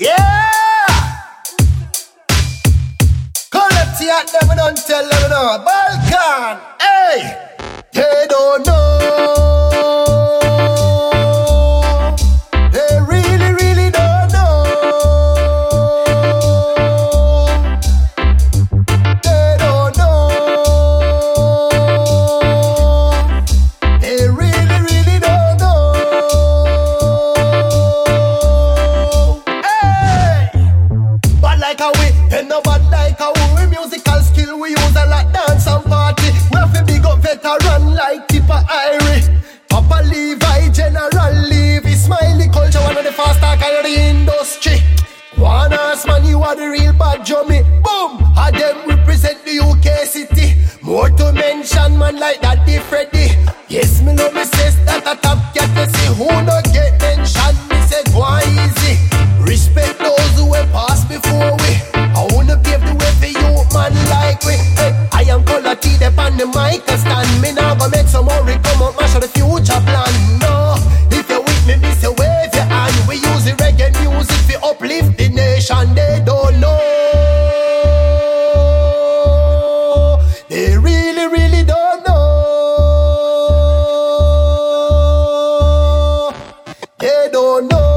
Yeah! Collect it, them don't tell them no. Balkan, hey! They don't know. Like a we, no bad like a we. Musical skill we use a lot dance and party. We have to big up veteran like Tipper Irie. Papa Levi, General Levy, Smiley Culture, one of the fast talk in the industry. One ass man, you are the real bad jummy. Boom! I them represent the UK city. More to mention, man, like that, Freddy. Yes, me know me says nation they don't know. They really, really don't know. They don't know.